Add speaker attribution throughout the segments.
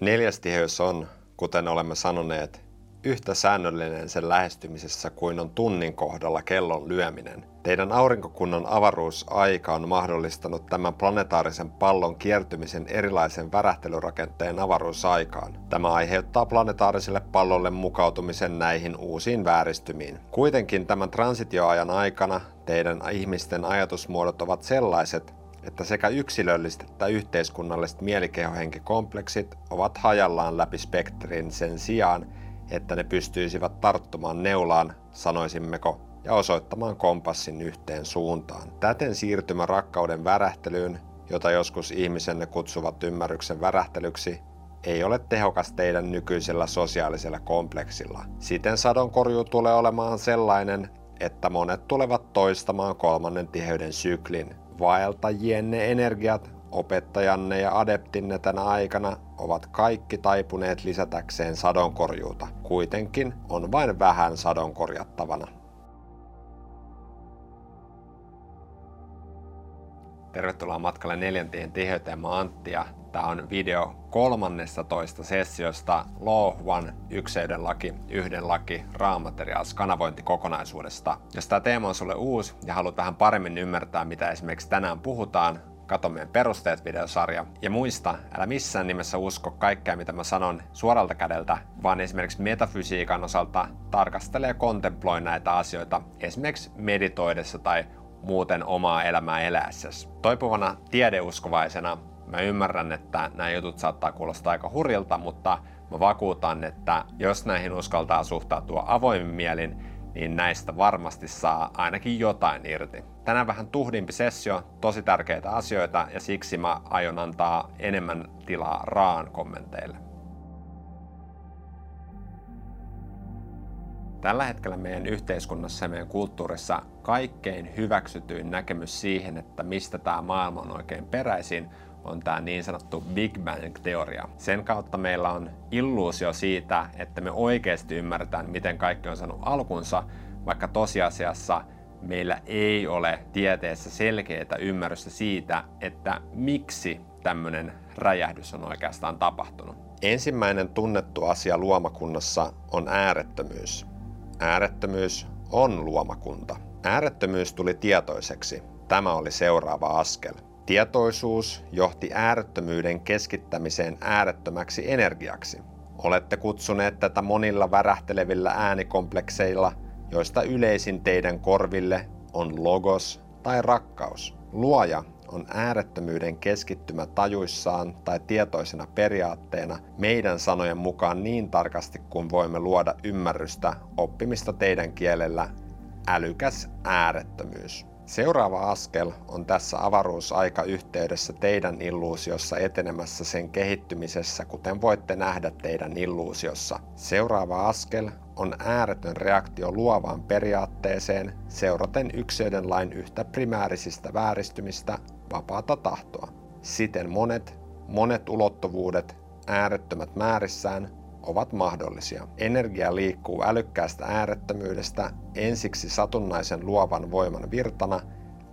Speaker 1: Neljäs tiheys on, kuten olemme sanoneet, yhtä säännöllinen sen lähestymisessä kuin on tunnin kohdalla kellon lyöminen. Teidän aurinkokunnan avaruusaika on mahdollistanut tämän planetaarisen pallon kiertymisen erilaisen värähtelyrakenteen avaruusaikaan. Tämä aiheuttaa planetaariselle pallolle mukautumisen näihin uusiin vääristymiin. Kuitenkin tämän transitioajan aikana teidän ihmisten ajatusmuodot ovat sellaiset, että sekä yksilölliset että yhteiskunnalliset mielikehohenkikompleksit ovat hajallaan läpi spektrin sen sijaan, että ne pystyisivät tarttumaan neulaan, sanoisimmeko, ja osoittamaan kompassin yhteen suuntaan. Täten siirtymä rakkauden värähtelyyn, jota joskus ihmisenne kutsuvat ymmärryksen värähtelyksi, ei ole tehokas teidän nykyisellä sosiaalisella kompleksilla. Siten sadonkorjuu tulee olemaan sellainen, että monet tulevat toistamaan kolmannen tiheyden syklin. Vaeltajienne energiat Opettajanne ja adeptinne tänä aikana ovat kaikki taipuneet lisätäkseen sadonkorjuuta. Kuitenkin on vain vähän sadonkorjattavana. Tervetuloa matkalle neljänteen tiheyteen. Mä Antti ja Tämä on video kolmannesta toista sessiosta Law One, ykseyden laki, yhden laki, raamateriaals kanavointikokonaisuudesta. Jos tämä teema on sulle uusi ja haluat vähän paremmin ymmärtää, mitä esimerkiksi tänään puhutaan, kato meidän perusteet-videosarja. Ja muista, älä missään nimessä usko kaikkea, mitä mä sanon suoralta kädeltä, vaan esimerkiksi metafysiikan osalta tarkastele ja kontemploi näitä asioita esimerkiksi meditoidessa tai muuten omaa elämää eläessäsi. Toipuvana tiedeuskovaisena mä ymmärrän, että nämä jutut saattaa kuulostaa aika hurjilta, mutta mä vakuutan, että jos näihin uskaltaa suhtautua avoimin mielin, niin näistä varmasti saa ainakin jotain irti. Tänään vähän tuhdimpi sessio, tosi tärkeitä asioita ja siksi mä aion antaa enemmän tilaa raan kommenteille. Tällä hetkellä meidän yhteiskunnassa ja meidän kulttuurissa kaikkein hyväksytyin näkemys siihen, että mistä tämä maailma on oikein peräisin, on tämä niin sanottu Big Bang-teoria. Sen kautta meillä on illuusio siitä, että me oikeasti ymmärretään, miten kaikki on saanut alkunsa, vaikka tosiasiassa meillä ei ole tieteessä selkeää ymmärrystä siitä, että miksi tämmöinen räjähdys on oikeastaan tapahtunut. Ensimmäinen tunnettu asia luomakunnassa on äärettömyys. Äärettömyys on luomakunta. Äärettömyys tuli tietoiseksi. Tämä oli seuraava askel. Tietoisuus johti äärettömyyden keskittämiseen äärettömäksi energiaksi. Olette kutsuneet tätä monilla värähtelevillä äänikomplekseilla, joista yleisin teidän korville on logos tai rakkaus. Luoja on äärettömyyden keskittymä tajuissaan tai tietoisena periaatteena meidän sanojen mukaan niin tarkasti kuin voimme luoda ymmärrystä oppimista teidän kielellä älykäs äärettömyys. Seuraava askel on tässä avaruusaika-yhteydessä teidän illuusiossa etenemässä sen kehittymisessä, kuten voitte nähdä teidän illuusiossa. Seuraava askel on ääretön reaktio luovaan periaatteeseen seuraten yksilöiden lain yhtä primäärisistä vääristymistä vapaata tahtoa. Siten monet, monet ulottuvuudet, äärettömät määrissään, ovat mahdollisia. Energia liikkuu älykkäästä äärettömyydestä ensiksi satunnaisen luovan voiman virtana.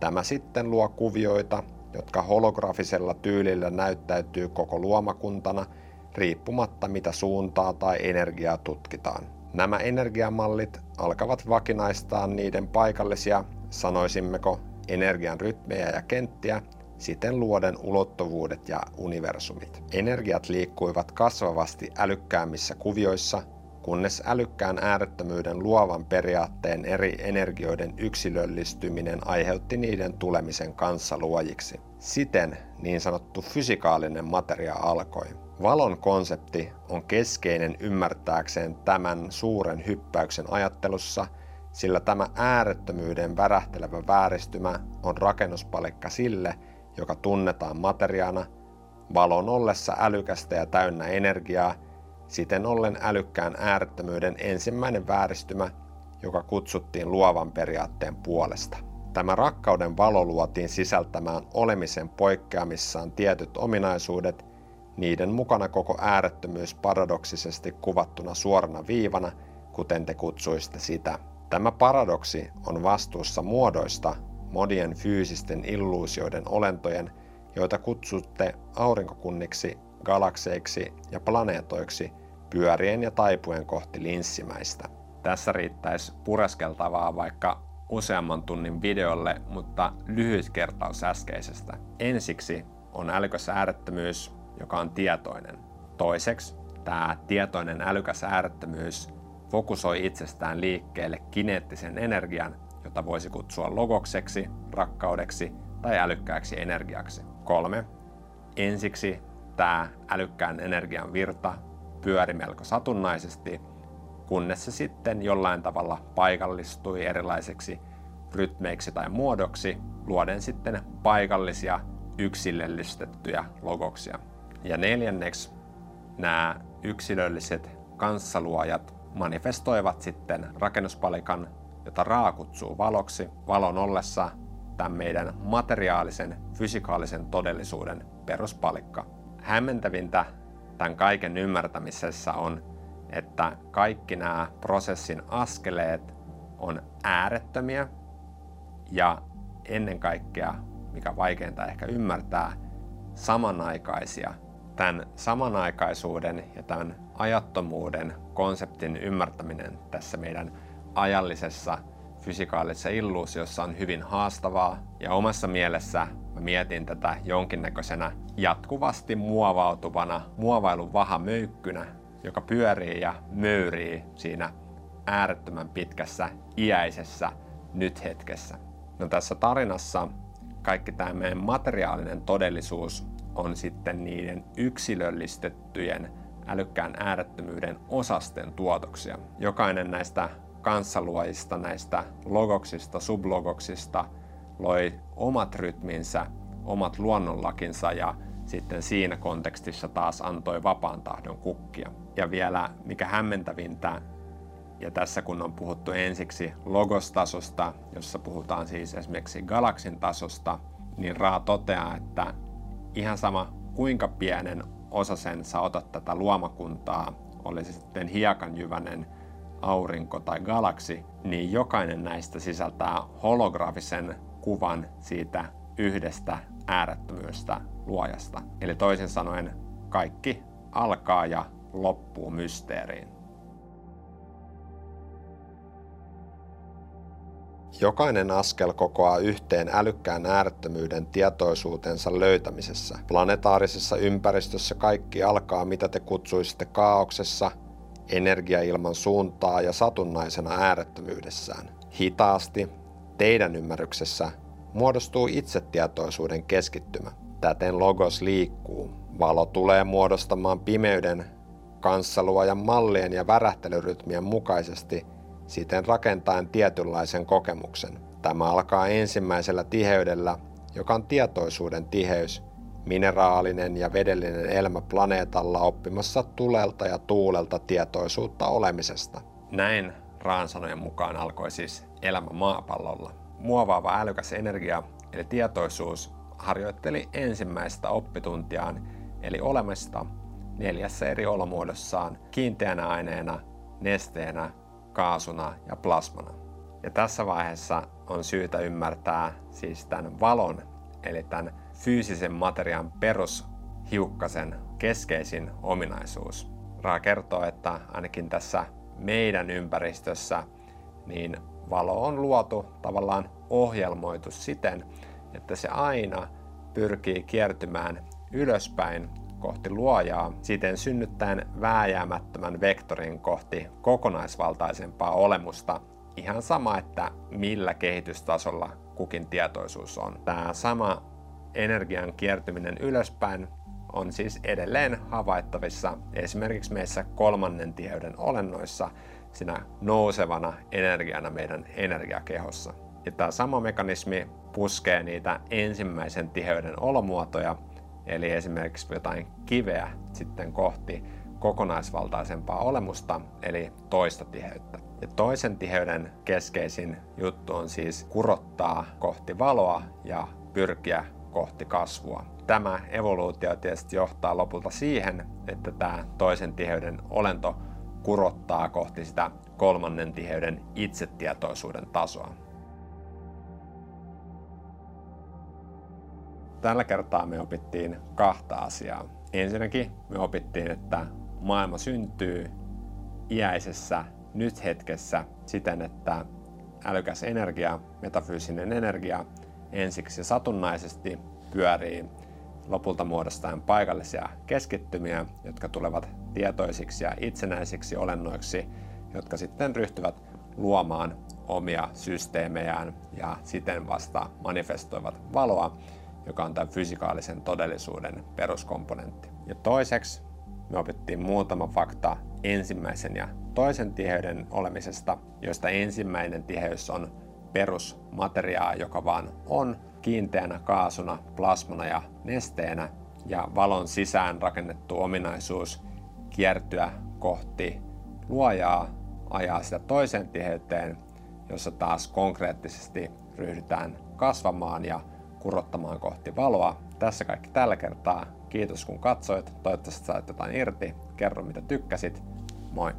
Speaker 1: Tämä sitten luo kuvioita, jotka holografisella tyylillä näyttäytyy koko luomakuntana, riippumatta mitä suuntaa tai energiaa tutkitaan. Nämä energiamallit alkavat vakinaistaa niiden paikallisia, sanoisimmeko, energian rytmejä ja kenttiä, siten luoden ulottuvuudet ja universumit. Energiat liikkuivat kasvavasti älykkäämmissä kuvioissa, kunnes älykkään äärettömyyden luovan periaatteen eri energioiden yksilöllistyminen aiheutti niiden tulemisen kanssa luojiksi. Siten niin sanottu fysikaalinen materia alkoi. Valon konsepti on keskeinen ymmärtääkseen tämän suuren hyppäyksen ajattelussa, sillä tämä äärettömyyden värähtelevä vääristymä on rakennuspalikka sille, joka tunnetaan materiaana, valon ollessa älykästä ja täynnä energiaa, siten ollen älykkään äärettömyyden ensimmäinen vääristymä, joka kutsuttiin luovan periaatteen puolesta. Tämä rakkauden valo luotiin sisältämään olemisen poikkeamissaan tietyt ominaisuudet, niiden mukana koko äärettömyys paradoksisesti kuvattuna suorana viivana, kuten te kutsuisitte sitä. Tämä paradoksi on vastuussa muodoista, monien fyysisten illuusioiden olentojen, joita kutsutte aurinkokunniksi galakseiksi ja planeetoiksi pyörien ja taipuen kohti linssimäistä. Tässä riittäisi pureskeltavaa vaikka useamman tunnin videolle, mutta lyhyt kertaus äskeisestä. Ensiksi on älykäs äärettömyys, joka on tietoinen. Toiseksi tämä tietoinen älykäs äärettömyys fokusoi itsestään liikkeelle kineettisen energian, jota voisi kutsua logokseksi, rakkaudeksi tai älykkääksi energiaksi. Kolme. Ensiksi tämä älykkään energian virta pyöri melko satunnaisesti, kunnes se sitten jollain tavalla paikallistui erilaiseksi rytmeiksi tai muodoksi, luoden sitten paikallisia yksilöllistettyjä logoksia. Ja neljänneksi nämä yksilölliset kanssaluojat manifestoivat sitten rakennuspalikan, jota Raa kutsuu valoksi, valon ollessa tämän meidän materiaalisen, fysikaalisen todellisuuden peruspalikka. Hämmentävintä tämän kaiken ymmärtämisessä on, että kaikki nämä prosessin askeleet on äärettömiä ja ennen kaikkea, mikä vaikeinta ehkä ymmärtää, samanaikaisia. Tämän samanaikaisuuden ja tämän ajattomuuden konseptin ymmärtäminen tässä meidän ajallisessa fysikaalisessa illuusiossa on hyvin haastavaa ja omassa mielessä mä mietin tätä jonkinnäköisenä jatkuvasti muovautuvana muovailun vahamöykkynä, joka pyörii ja möyrii siinä äärettömän pitkässä iäisessä nyt-hetkessä. No tässä tarinassa kaikki tämä meidän materiaalinen todellisuus on sitten niiden yksilöllistettyjen älykkään äärettömyyden osasten tuotoksia. Jokainen näistä kanssaluojista, näistä logoksista, sublogoksista loi omat rytminsä, omat luonnonlakinsa ja sitten siinä kontekstissa taas antoi vapaan tahdon kukkia. Ja vielä mikä hämmentävintä, ja tässä kun on puhuttu ensiksi logostasosta, jossa puhutaan siis esimerkiksi galaksin tasosta, niin Raa toteaa, että ihan sama kuinka pienen osasen sä otat tätä luomakuntaa, oli se sitten hiekanjyvänen, aurinko tai galaksi, niin jokainen näistä sisältää holograafisen kuvan siitä yhdestä äärettömyystä luojasta. Eli toisin sanoen kaikki alkaa ja loppuu mysteeriin. Jokainen askel kokoaa yhteen älykkään äärettömyyden tietoisuutensa löytämisessä. Planetaarisessa ympäristössä kaikki alkaa mitä te kutsuisitte kaauksessa, energia ilman suuntaa ja satunnaisena äärettömyydessään. Hitaasti, teidän ymmärryksessä, muodostuu itsetietoisuuden keskittymä. Täten logos liikkuu. Valo tulee muodostamaan pimeyden kanssaluojan mallien ja värähtelyrytmien mukaisesti – siten rakentaen tietynlaisen kokemuksen. Tämä alkaa ensimmäisellä tiheydellä, joka on tietoisuuden tiheys, mineraalinen ja vedellinen elämä planeetalla oppimassa tulelta ja tuulelta tietoisuutta olemisesta. Näin Raan sanojen mukaan alkoi siis elämä maapallolla. Muovaava älykäs energia eli tietoisuus harjoitteli ensimmäistä oppituntiaan eli olemista neljässä eri olomuodossaan kiinteänä aineena, nesteenä, kaasuna ja plasmana. Ja tässä vaiheessa on syytä ymmärtää siis tämän valon, eli tämän fyysisen materiaan perushiukkasen keskeisin ominaisuus. Raa kertoo, että ainakin tässä meidän ympäristössä niin valo on luotu tavallaan ohjelmoitu siten, että se aina pyrkii kiertymään ylöspäin kohti luojaa, siten synnyttäen vääjäämättömän vektorin kohti kokonaisvaltaisempaa olemusta, ihan sama, että millä kehitystasolla kukin tietoisuus on. Tämä sama energian kiertyminen ylöspäin on siis edelleen havaittavissa esimerkiksi meissä kolmannen tiheyden olennoissa sinä nousevana energiana meidän energiakehossa. Ja tämä sama mekanismi puskee niitä ensimmäisen tiheyden olomuotoja eli esimerkiksi jotain kiveä sitten kohti kokonaisvaltaisempaa olemusta, eli toista tiheyttä. Ja toisen tiheyden keskeisin juttu on siis kurottaa kohti valoa ja pyrkiä kohti kasvua. Tämä evoluutio tietysti johtaa lopulta siihen, että tämä toisen tiheyden olento kurottaa kohti sitä kolmannen tiheyden itsetietoisuuden tasoa. Tällä kertaa me opittiin kahta asiaa. Ensinnäkin me opittiin, että maailma syntyy iäisessä nyt hetkessä siten, että älykäs energia, metafyysinen energia ensiksi satunnaisesti pyörii lopulta muodostaen paikallisia keskittymiä, jotka tulevat tietoisiksi ja itsenäisiksi olennoiksi, jotka sitten ryhtyvät luomaan omia systeemejään ja siten vasta manifestoivat valoa, joka on tämän fysikaalisen todellisuuden peruskomponentti. Ja toiseksi me opittiin muutama fakta ensimmäisen ja toisen tiheyden olemisesta, joista ensimmäinen tiheys on perusmateriaa, joka vaan on kiinteänä kaasuna, plasmana ja nesteenä, ja valon sisään rakennettu ominaisuus kiertyä kohti luojaa ajaa sitä toiseen tiheyteen, jossa taas konkreettisesti ryhdytään kasvamaan ja kurottamaan kohti valoa. Tässä kaikki tällä kertaa. Kiitos kun katsoit. Toivottavasti sait jotain irti. Kerro mitä tykkäsit. Moi!